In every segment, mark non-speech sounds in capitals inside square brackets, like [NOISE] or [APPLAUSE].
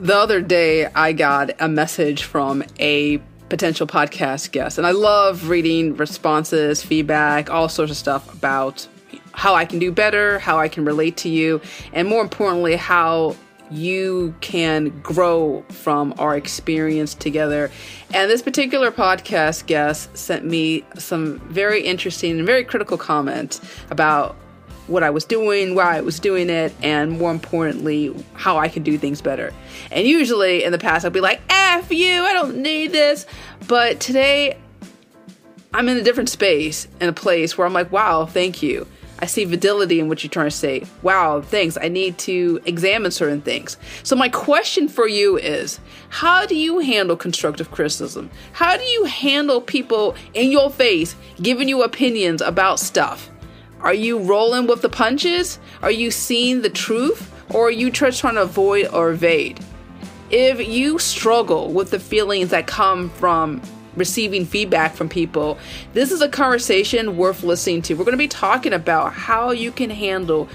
the other day I got a message from a potential podcast guest, and I love reading responses, feedback, all sorts of stuff about how I can do better, how I can relate to you, and more importantly, how you can grow from our experience together. And this particular podcast guest sent me some very interesting and very critical comments about what I was doing, why I was doing it, and more importantly, how I could do things better. And usually in the past, I'll be like, F you, I don't need this. But today, I'm in a different space, in a place where I'm like, wow, thank you. I see fidelity in what you're trying to say. Wow, thanks. I need to examine certain things. So, my question for you is how do you handle constructive criticism? How do you handle people in your face giving you opinions about stuff? Are you rolling with the punches? Are you seeing the truth? Or are you just trying to avoid or evade? If you struggle with the feelings that come from receiving feedback from people, this is a conversation worth listening to. We're going to be talking about how you can handle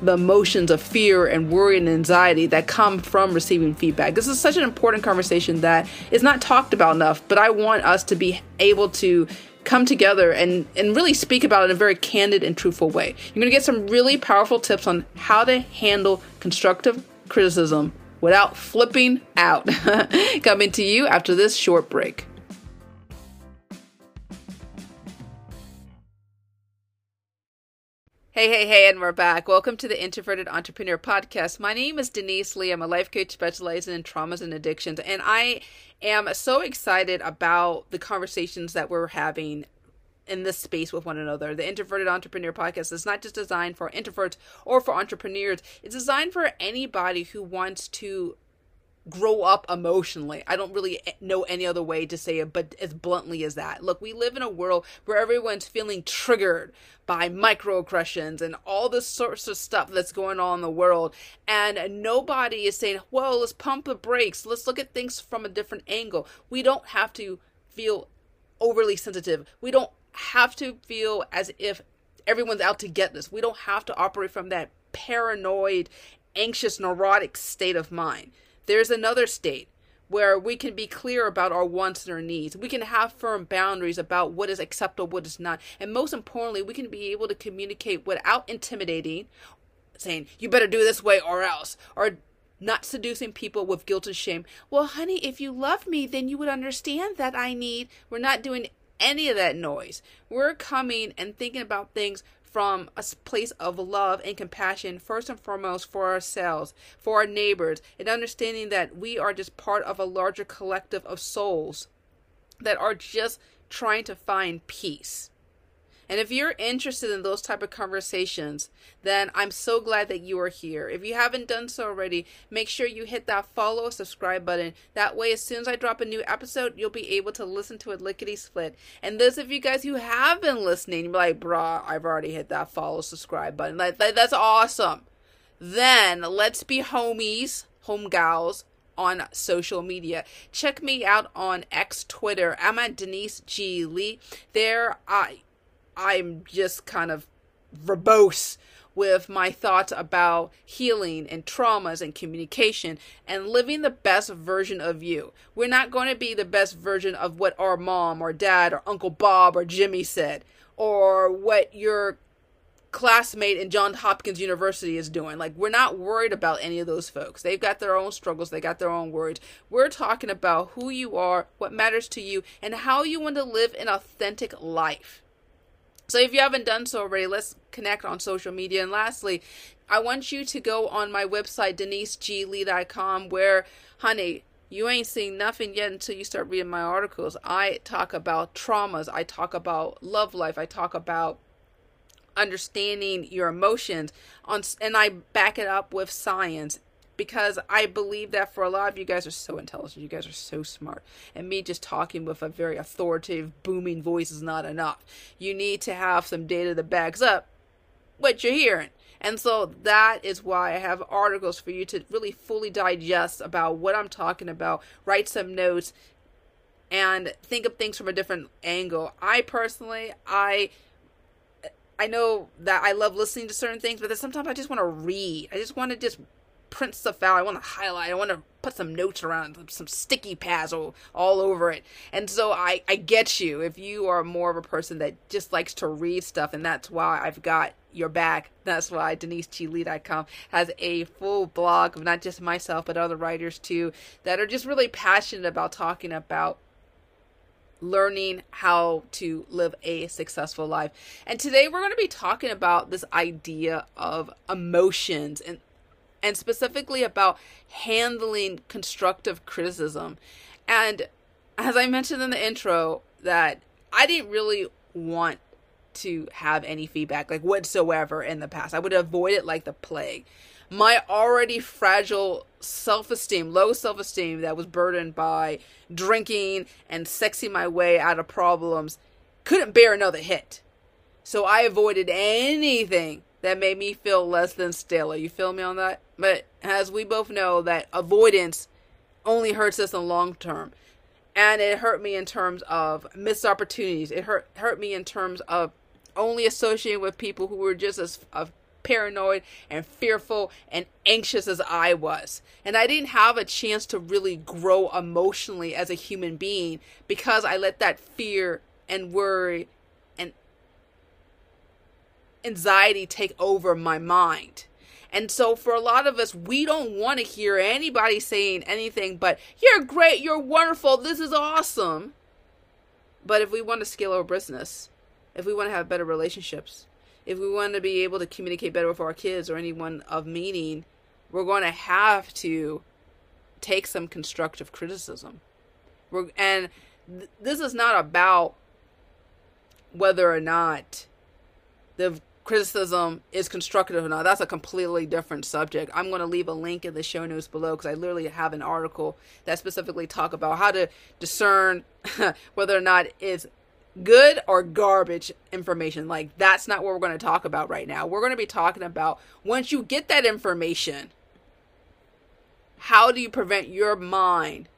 the emotions of fear and worry and anxiety that come from receiving feedback. This is such an important conversation that is not talked about enough, but I want us to be able to come together and, and really speak about it in a very candid and truthful way. You're going to get some really powerful tips on how to handle constructive criticism without flipping out. [LAUGHS] Coming to you after this short break. Hey, hey, hey, and we're back. Welcome to the Introverted Entrepreneur Podcast. My name is Denise Lee. I'm a life coach specializing in traumas and addictions, and I am so excited about the conversations that we're having in this space with one another. The Introverted Entrepreneur Podcast is not just designed for introverts or for entrepreneurs, it's designed for anybody who wants to grow up emotionally. I don't really know any other way to say it, but as bluntly as that. Look, we live in a world where everyone's feeling triggered by microaggressions and all this sorts of stuff that's going on in the world. And nobody is saying, well, let's pump the brakes. Let's look at things from a different angle. We don't have to feel overly sensitive. We don't have to feel as if everyone's out to get this. We don't have to operate from that paranoid, anxious, neurotic state of mind. There's another state where we can be clear about our wants and our needs. We can have firm boundaries about what is acceptable, what is not. And most importantly, we can be able to communicate without intimidating, saying, you better do this way or else, or not seducing people with guilt and shame. Well, honey, if you love me, then you would understand that I need. We're not doing any of that noise. We're coming and thinking about things from a place of love and compassion, first and foremost for ourselves, for our neighbors, and understanding that we are just part of a larger collective of souls that are just trying to find peace. And if you're interested in those type of conversations, then I'm so glad that you are here. If you haven't done so already, make sure you hit that follow subscribe button. That way, as soon as I drop a new episode, you'll be able to listen to it lickety split. And those of you guys who have been listening, you're like, brah, I've already hit that follow subscribe button. That, that, that's awesome. Then let's be homies, home gals, on social media. Check me out on X Twitter. I'm at Denise G Lee. There, I I'm just kind of verbose with my thoughts about healing and traumas and communication and living the best version of you. We're not going to be the best version of what our mom or dad or Uncle Bob or Jimmy said or what your classmate in Johns Hopkins University is doing. Like, we're not worried about any of those folks. They've got their own struggles, they got their own worries. We're talking about who you are, what matters to you, and how you want to live an authentic life. So if you haven't done so already, let's connect on social media. And lastly, I want you to go on my website, deniseglee.com, where, honey, you ain't seen nothing yet until you start reading my articles. I talk about traumas, I talk about love life, I talk about understanding your emotions on and I back it up with science because I believe that for a lot of you guys are so intelligent, you guys are so smart, and me just talking with a very authoritative, booming voice is not enough. You need to have some data that backs up what you're hearing. And so that is why I have articles for you to really fully digest about what I'm talking about, write some notes, and think of things from a different angle. I personally, I I know that I love listening to certain things, but then sometimes I just want to read. I just want to just print stuff out. I want to highlight. I want to put some notes around some sticky pads all, all over it. And so I, I get you if you are more of a person that just likes to read stuff, and that's why I've got your back. That's why DeniseGLee.com has a full blog of not just myself, but other writers too, that are just really passionate about talking about learning how to live a successful life. And today we're going to be talking about this idea of emotions and and specifically about handling constructive criticism. And as I mentioned in the intro that I didn't really want to have any feedback like whatsoever in the past. I would avoid it like the plague my already fragile self esteem, low self esteem that was burdened by drinking and sexing my way out of problems, couldn't bear another hit. So I avoided anything that made me feel less than stellar. You feel me on that? But as we both know, that avoidance only hurts us in the long term. And it hurt me in terms of missed opportunities. It hurt hurt me in terms of only associating with people who were just as, as paranoid and fearful and anxious as I was. And I didn't have a chance to really grow emotionally as a human being because I let that fear and worry and anxiety take over my mind. And so, for a lot of us, we don't want to hear anybody saying anything but, You're great, you're wonderful, this is awesome. But if we want to scale our business, if we want to have better relationships, if we want to be able to communicate better with our kids or anyone of meaning, we're going to have to take some constructive criticism. We're, and th- this is not about whether or not the criticism is constructive or not. That's a completely different subject. I'm going to leave a link in the show notes below because I literally have an article that specifically talk about how to discern [LAUGHS] whether or not it's good or garbage information. Like, that's not what we're going to talk about right now. We're going to be talking about once you get that information, how do you prevent your mind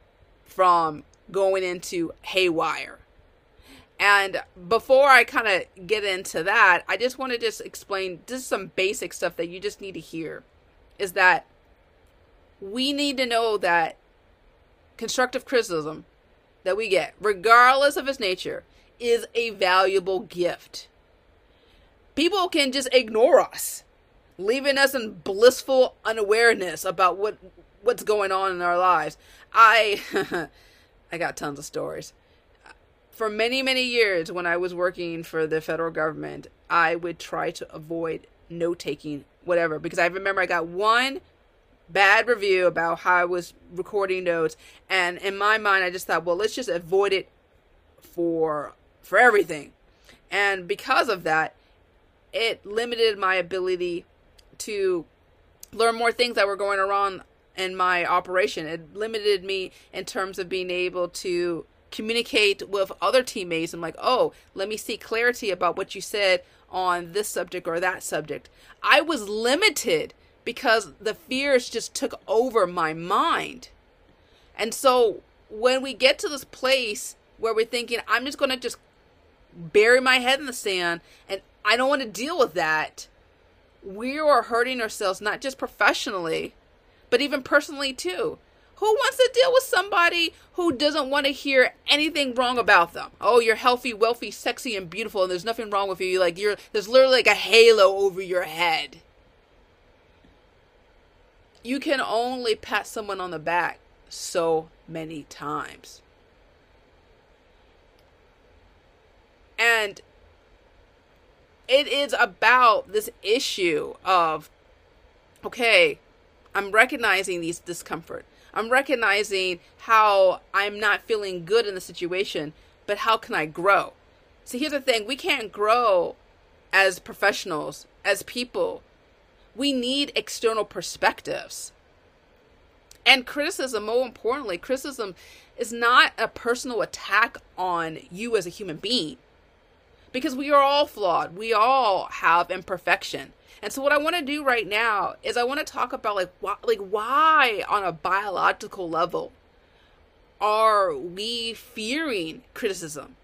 from going into haywire? And before I kind of get into that, I just want to just explain just some basic stuff that you just need to hear is that we need to know that constructive criticism that we get, regardless of its nature, is a valuable gift. People can just ignore us, leaving us in blissful unawareness about what what's going on in our lives. I [LAUGHS] I got tons of stories. For many, many years when I was working for the federal government, I would try to avoid note taking, whatever, because I remember I got one bad review about how I was recording notes, and in my mind, I just thought, well, let's just avoid it for for everything. And because of that, it limited my ability to learn more things that were going around in my operation. It limited me in terms of being able to communicate with other teammates. I'm like, oh, let me see clarity about what you said on this subject or that subject. I was limited because the fears just took over my mind. And so when we get to this place where we're thinking, I'm just going to just bury my head in the sand and I don't want to deal with that. We are hurting ourselves, not just professionally, but even personally too. Who wants to deal with somebody who doesn't want to hear anything wrong about them? Oh, you're healthy, wealthy, sexy, and beautiful, and there's nothing wrong with you. Like you're there's literally like a halo over your head. You can only pat someone on the back so many times. And it is about this issue of okay, I'm recognizing these discomfort. I'm recognizing how I'm not feeling good in the situation, but how can I grow? So here's the thing, we can't grow as professionals, as people. We need external perspectives. And criticism, more importantly, criticism is not a personal attack on you as a human being because we are all flawed. We all have imperfection. And so what I want to do right now is I want to talk about like why, like why on a biological level are we fearing criticism?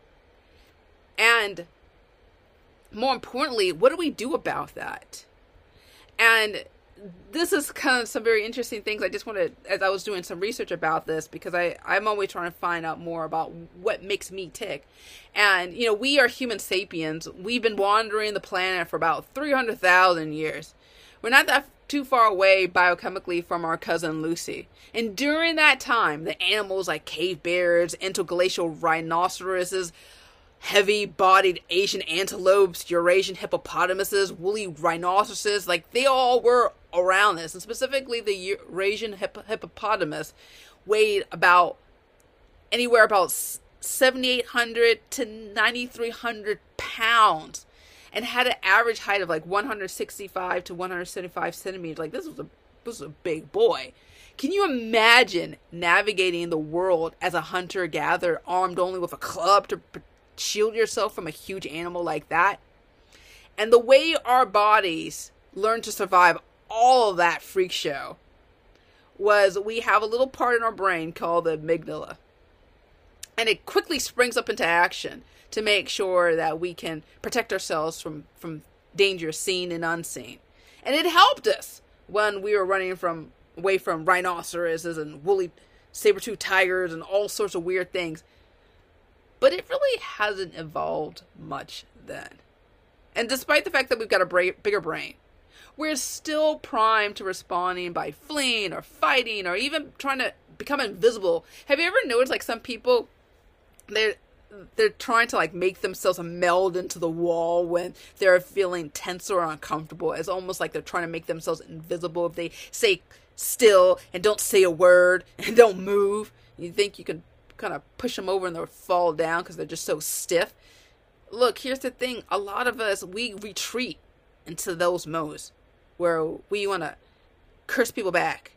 And more importantly, what do we do about that? And this is kind of some very interesting things. I just wanted, as I was doing some research about this, because I I'm always trying to find out more about what makes me tick. And you know, we are human sapiens. We've been wandering the planet for about three hundred thousand years. We're not that too far away biochemically from our cousin Lucy. And during that time, the animals like cave bears, interglacial rhinoceroses, heavy bodied Asian antelopes, Eurasian hippopotamuses, woolly rhinoceroses, like they all were around this. And specifically, the Eurasian hippopotamus weighed about anywhere about 7,800 to 9,300 pounds and had an average height of like 165 to 175 centimeters. Like this was a this was a big boy. Can you imagine navigating the world as a hunter gatherer, armed only with a club to shield yourself from a huge animal like that? And the way our bodies learn to survive all of that freak show was we have a little part in our brain called the amygdala. And it quickly springs up into action to make sure that we can protect ourselves from, from danger seen and unseen. And it helped us when we were running from away from rhinoceroses and woolly saber-toothed tigers and all sorts of weird things. But it really hasn't evolved much then. And despite the fact that we've got a bra- bigger brain, we're still primed to responding by fleeing or fighting or even trying to become invisible. Have you ever noticed like some people they're they're trying to like make themselves meld into the wall when they're feeling tense or uncomfortable. It's almost like they're trying to make themselves invisible. If they say still and don't say a word and don't move, you think you can kind of push them over and they'll fall down because they're just so stiff. Look, here's the thing: a lot of us we retreat into those modes where we want to curse people back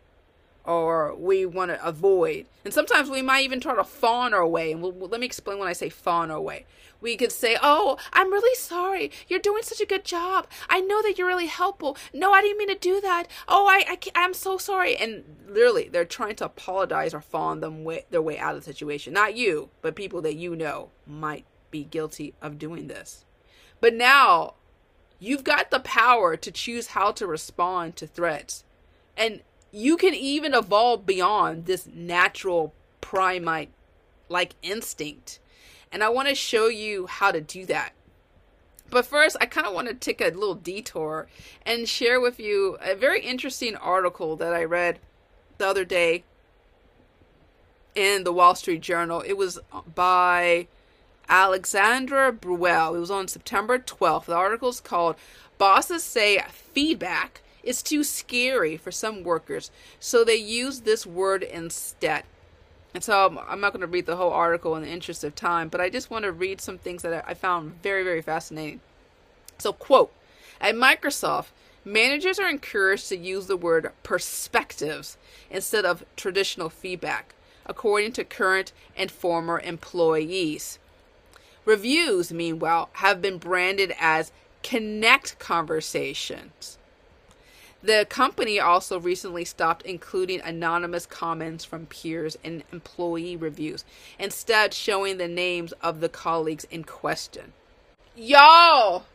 or we want to avoid. And sometimes we might even try to fawn our way. And we'll, let me explain when I say fawn our way. We could say, Oh, I'm really sorry. You're doing such a good job. I know that you're really helpful. No, I didn't mean to do that. Oh, I, I I'm so sorry. And literally, they're trying to apologize or fawn them way, their way out of the situation. Not you, but people that you know might be guilty of doing this. But now, you've got the power to choose how to respond to threats. And you can even evolve beyond this natural primate like instinct. And I want to show you how to do that. But first, I kind of want to take a little detour and share with you a very interesting article that I read the other day in the Wall Street Journal. It was by Alexandra Bruell. It was on September 12th. The article is called Bosses Say Feedback is too scary for some workers, so they use this word instead. And so I'm not going to read the whole article in the interest of time, but I just want to read some things that I found very, very fascinating. So, quote, at Microsoft, managers are encouraged to use the word perspectives instead of traditional feedback, according to current and former employees. Reviews, meanwhile, have been branded as connect conversations the company also recently stopped including anonymous comments from peers in employee reviews, instead, showing the names of the colleagues in question. Y'all!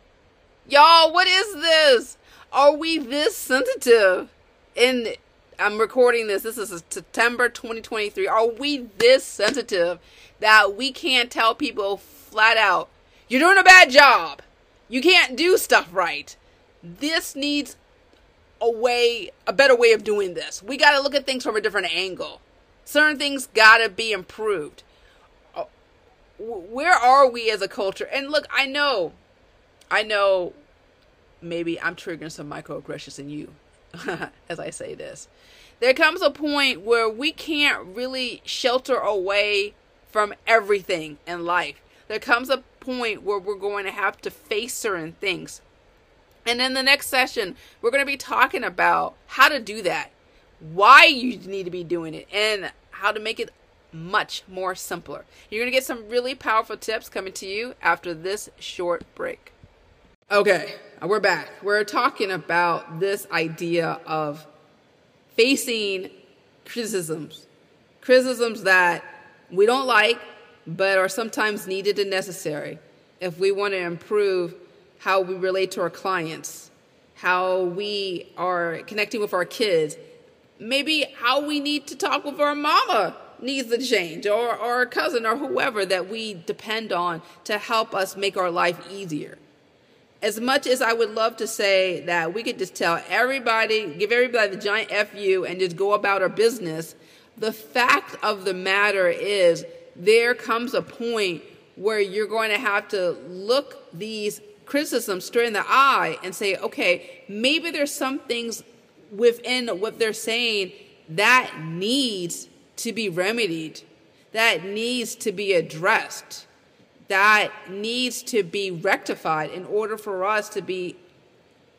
Y'all, what is this? Are we this sensitive? And I'm recording this. This is September 2023. Are we this sensitive that we can't tell people flat out, you're doing a bad job? You can't do stuff right. This needs a way, a better way of doing this. We got to look at things from a different angle. Certain things got to be improved. Uh, where are we as a culture? And look, I know, I know maybe I'm triggering some microaggressions in you [LAUGHS] as I say this. There comes a point where we can't really shelter away from everything in life. There comes a point where we're going to have to face certain things. And in the next session, we're going to be talking about how to do that, why you need to be doing it, and how to make it much more simpler. You're going to get some really powerful tips coming to you after this short break. Okay, we're back. We're talking about this idea of facing criticisms, criticisms that we don't like, but are sometimes needed and necessary if we want to improve how we relate to our clients, how we are connecting with our kids, maybe how we need to talk with our mama needs to change or, or a cousin or whoever that we depend on to help us make our life easier. As much as I would love to say that we could just tell everybody, give everybody the giant FU and just go about our business, the fact of the matter is there comes a point where you're going to have to look these criticisms straight in the eye and say, okay, maybe there's some things within what they're saying that needs to be remedied, that needs to be addressed that needs to be rectified in order for us to be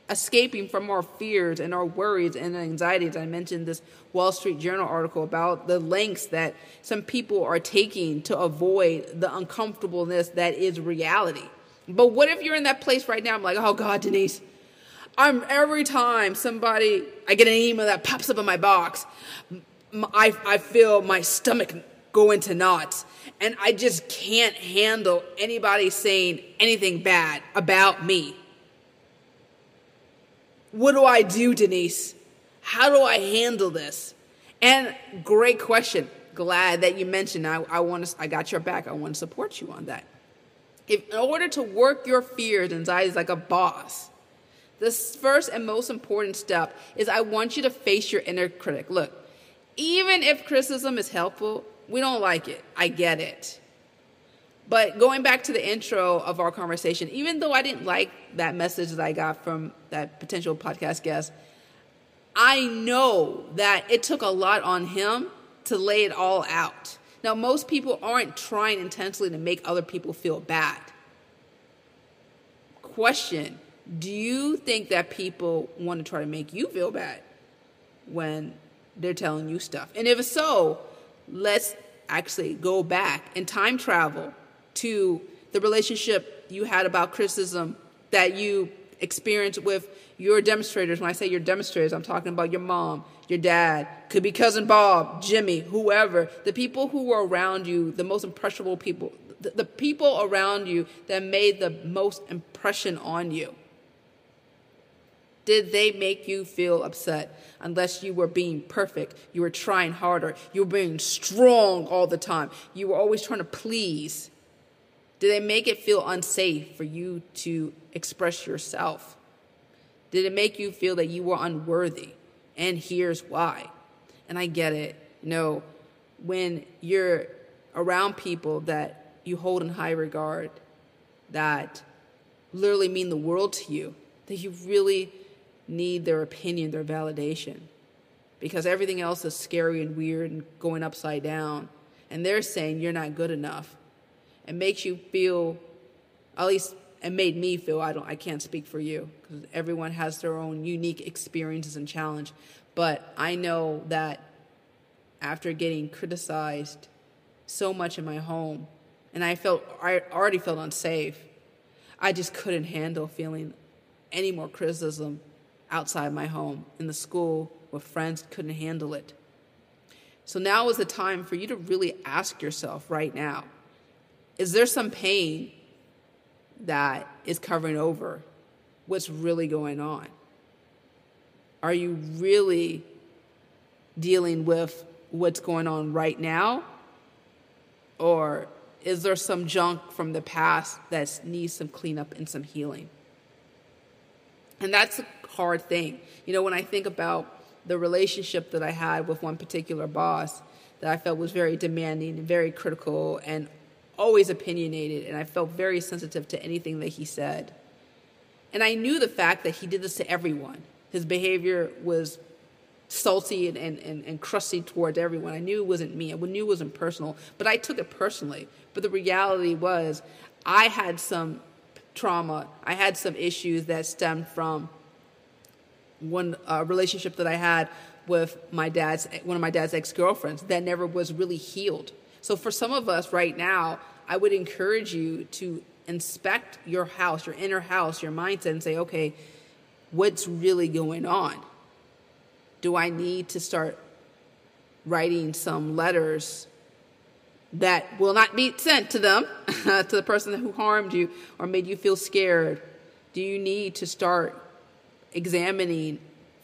escaping from our fears and our worries and anxieties. I mentioned this Wall Street Journal article about the lengths that some people are taking to avoid the uncomfortableness that is reality. But what if you're in that place right now? I'm like, oh God, Denise, I'm every time somebody I get an email that pops up in my box, I, I feel my stomach go into knots and I just can't handle anybody saying anything bad about me. What do I do, Denise? How do I handle this? And great question. Glad that you mentioned. I, I want to. I got your back. I want to support you on that. If, in order to work your fears and anxieties like a boss, the first and most important step is I want you to face your inner critic. Look, even if criticism is helpful, we don't like it. I get it. But going back to the intro of our conversation, even though I didn't like that message that I got from that potential podcast guest, I know that it took a lot on him to lay it all out. Now, most people aren't trying intentionally to make other people feel bad. Question Do you think that people want to try to make you feel bad when they're telling you stuff? And if so, let's actually go back and time travel to the relationship you had about criticism that you experienced with your demonstrators. When I say your demonstrators, I'm talking about your mom, your dad, could be cousin Bob, Jimmy, whoever, the people who were around you, the most impressionable people, the, the people around you that made the most impression on you. Did they make you feel upset? Unless you were being perfect, you were trying harder, you were being strong all the time, you were always trying to please. Did they make it feel unsafe for you to express yourself? Did it make you feel that you were unworthy? And here's why. And I get it. You know, when you're around people that you hold in high regard, that literally mean the world to you, that you really need their opinion, their validation, because everything else is scary and weird and going upside down. And they're saying you're not good enough. It makes you feel, at least it made me feel, I, don't, I can't speak for you, because everyone has their own unique experiences and challenge. But I know that after getting criticized so much in my home, and I felt I already felt unsafe. I just couldn't handle feeling any more criticism outside my home, in the school, where friends couldn't handle it. So now is the time for you to really ask yourself right now is there some pain that is covering over what's really going on? Are you really dealing with what's going on right now? Or is there some junk from the past that needs some cleanup and some healing? And that's a hard thing. You know, when I think about the relationship that I had with one particular boss that I felt was very demanding and very critical and always opinionated, and I felt very sensitive to anything that he said. And I knew the fact that he did this to everyone. His behavior was salty and, and, and, and crusty towards everyone. I knew it wasn't me. I knew it wasn't personal, but I took it personally. But the reality was, I had some trauma. I had some issues that stemmed from one uh, relationship that I had with my dad's one of my dad's ex-girlfriends that never was really healed. So for some of us right now, I would encourage you to inspect your house, your inner house, your mindset and say, "Okay, what's really going on? Do I need to start writing some letters that will not be sent to them, [LAUGHS] to the person who harmed you or made you feel scared? Do you need to start examining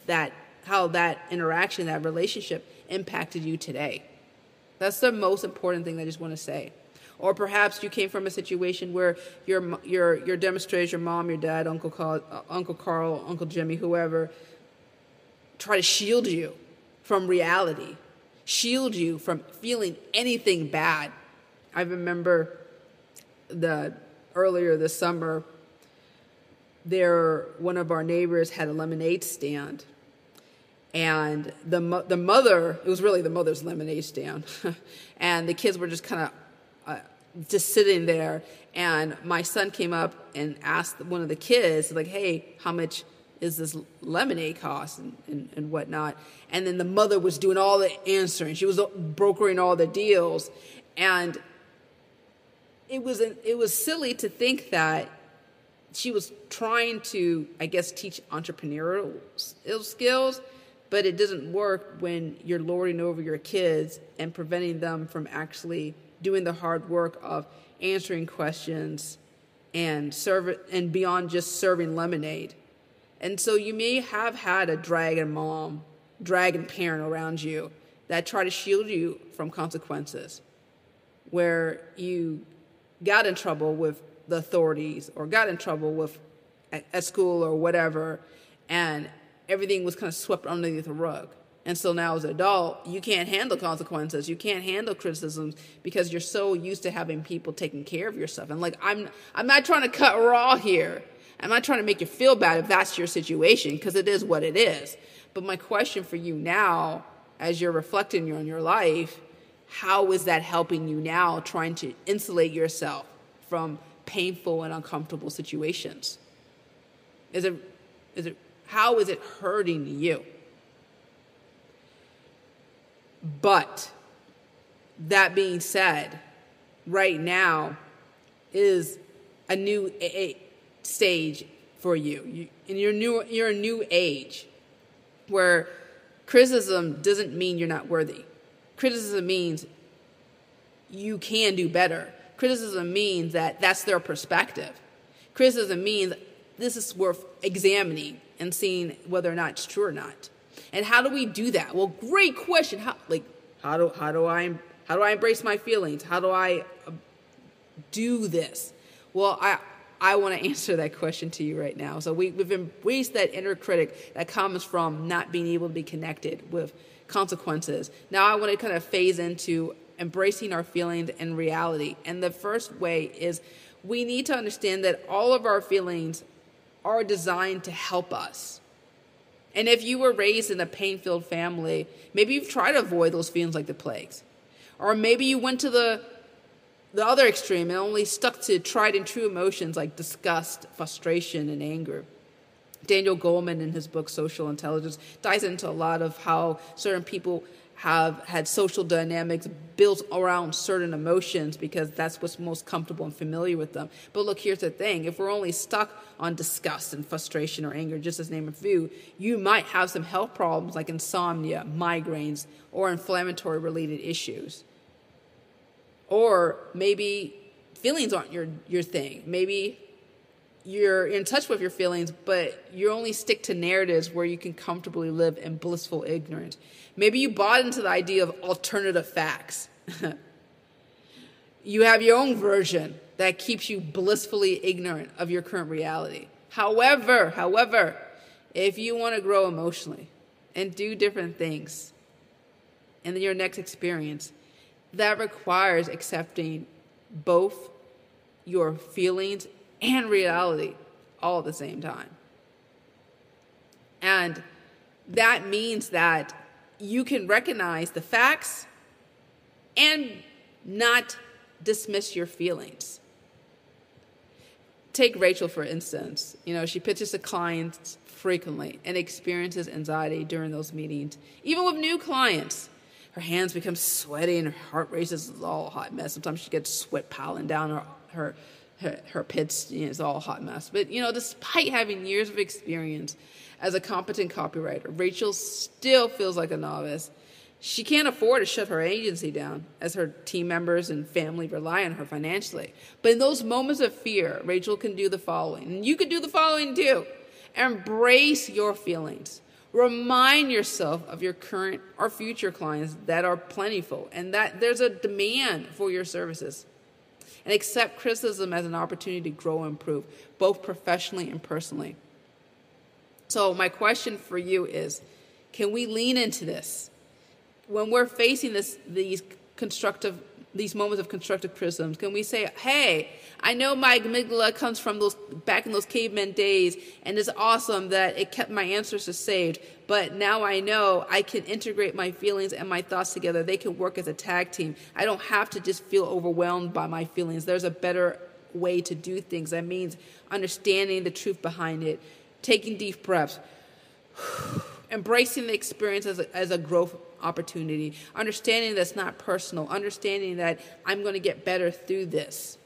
that how that interaction, that relationship impacted you today. That's the most important thing I just want to say. Or perhaps you came from a situation where your your your demonstrators, your mom, your dad, Uncle Carl, uh, Uncle Carl, Uncle Jimmy, whoever, try to shield you from reality, shield you from feeling anything bad. I remember the earlier this summer, there one of our neighbors had a lemonade stand, and the the mother it was really the mother's lemonade stand, [LAUGHS] and the kids were just kind of uh, just sitting there. And my son came up and asked one of the kids, like, "Hey, how much is this lemonade cost and, and, and whatnot?" And then the mother was doing all the answering. She was brokering all the deals, and it was it was silly to think that she was trying to, I guess, teach entrepreneurial skills, but it doesn't work when you're lording over your kids and preventing them from actually doing the hard work of answering questions and serve and beyond just serving lemonade. And so you may have had a dragon mom, dragon parent around you that try to shield you from consequences, where you got in trouble with the authorities or got in trouble with at, at school or whatever, and everything was kind of swept underneath the rug. And so now, as an adult, you can't handle consequences. You can't handle criticisms because you're so used to having people taking care of yourself. And like, I'm, I'm not trying to cut raw here. I'm not trying to make you feel bad if that's your situation because it is what it is. But my question for you now, as you're reflecting on your life, how is that helping you now trying to insulate yourself from painful and uncomfortable situations? Is it, is it, how is it hurting you? But that being said, right now is a new a- stage for you. you and you're new you're a new age where criticism doesn't mean you're not worthy. Criticism means you can do better. Criticism means that that's their perspective. Criticism means this is worth examining and seeing whether or not it's true or not. And how do we do that? Well, great question. How like how do how do I how do I embrace my feelings? How do I uh, do this? Well, I I want to answer that question to you right now. So we, we've embraced that inner critic that comes from not being able to be connected with consequences. Now I want to kind of phase into embracing our feelings and reality. And the first way is we need to understand that all of our feelings are designed to help us. And if you were raised in a pain filled family, maybe you've tried to avoid those feelings like the plagues. Or maybe you went to the, the other extreme and only stuck to tried and true emotions like disgust, frustration, and anger. Daniel Goleman, in his book Social Intelligence, dives into a lot of how certain people have had social dynamics built around certain emotions because that's what's most comfortable and familiar with them. But look, here's the thing if we're only stuck on disgust and frustration or anger, just as name a few, you might have some health problems like insomnia, migraines, or inflammatory related issues. Or maybe feelings aren't your, your thing. Maybe you're in touch with your feelings, but you only stick to narratives where you can comfortably live in blissful ignorance. Maybe you bought into the idea of alternative facts. [LAUGHS] you have your own version that keeps you blissfully ignorant of your current reality. However, however, if you want to grow emotionally and do different things in your next experience, that requires accepting both your feelings and reality all at the same time. And that means that you can recognize the facts and not dismiss your feelings. Take Rachel, for instance. You know, she pitches to clients frequently and experiences anxiety during those meetings, even with new clients. Her hands become sweaty and her heart races. It's all a hot mess. Sometimes she gets sweat piling down her, her her, her pits you know, is all hot mess. But you know, despite having years of experience as a competent copywriter, Rachel still feels like a novice. She can't afford to shut her agency down as her team members and family rely on her financially. But in those moments of fear, Rachel can do the following. And you can do the following too. Embrace your feelings. Remind yourself of your current or future clients that are plentiful and that there's a demand for your services. And accept criticism as an opportunity to grow and improve, both professionally and personally. So, my question for you is can we lean into this? When we're facing this, these constructive these moments of constructive criticisms? Can we say, hey, I know my amygdala comes from those back in those caveman days, and it's awesome that it kept my ancestors saved. But now I know I can integrate my feelings and my thoughts together. They can work as a tag team. I don't have to just feel overwhelmed by my feelings. There's a better way to do things. That means understanding the truth behind it, taking deep breaths, [SIGHS] embracing the experience as a, as a growth opportunity, understanding that's not personal, understanding that I'm going to get better through this.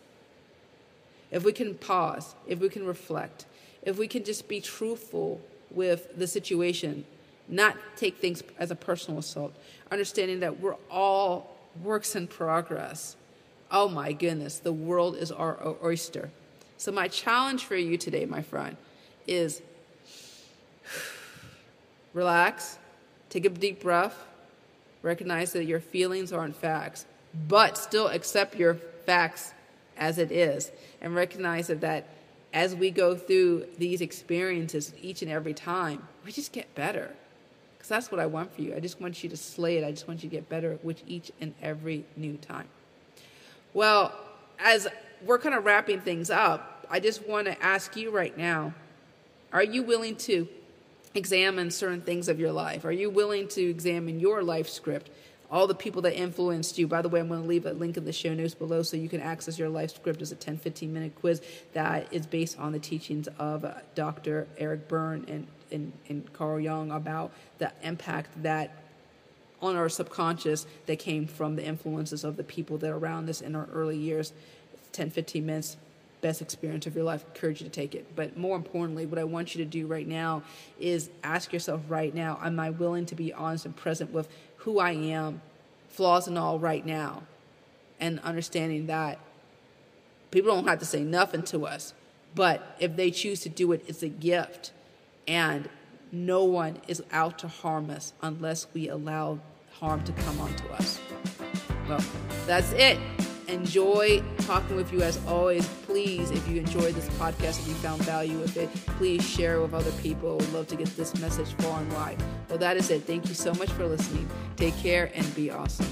If we can pause, if we can reflect, if we can just be truthful with the situation, not take things as a personal assault, understanding that we're all works in progress. Oh my goodness, the world is our oyster. So, my challenge for you today, my friend, is [SIGHS] relax, take a deep breath, Recognize that your feelings aren't facts, but still accept your facts as it is. And recognize that, that as we go through these experiences each and every time, we just get better. Because that's what I want for you. I just want you to slay it. I just want you to get better with each and every new time. Well, as we're kind of wrapping things up, I just want to ask you right now are you willing to examine certain things of your life? Are you willing to examine your life script? All the people that influenced you. By the way, I'm going to leave a link in the show notes below so you can access your life script as a 10 15 minute quiz that is based on the teachings of uh, Dr. Eric Berne and, and, and Carl Jung about the impact that on our subconscious that came from the influences of the people that are around us in our early years. 10 15 minutes best experience of your life. I encourage you to take it. But more importantly, what I want you to do right now is ask yourself right now, am I willing to be honest and present with who I am, flaws and all, right now? And understanding that people don't have to say nothing to us, but if they choose to do it, it's a gift. And no one is out to harm us unless we allow harm to come onto us. Well, that's it enjoy talking with you as always. Please, if you enjoyed this podcast if you found value with it, please share with other people. Would love to get this message far and wide. Well, that is it. Thank you so much for listening. Take care and be awesome.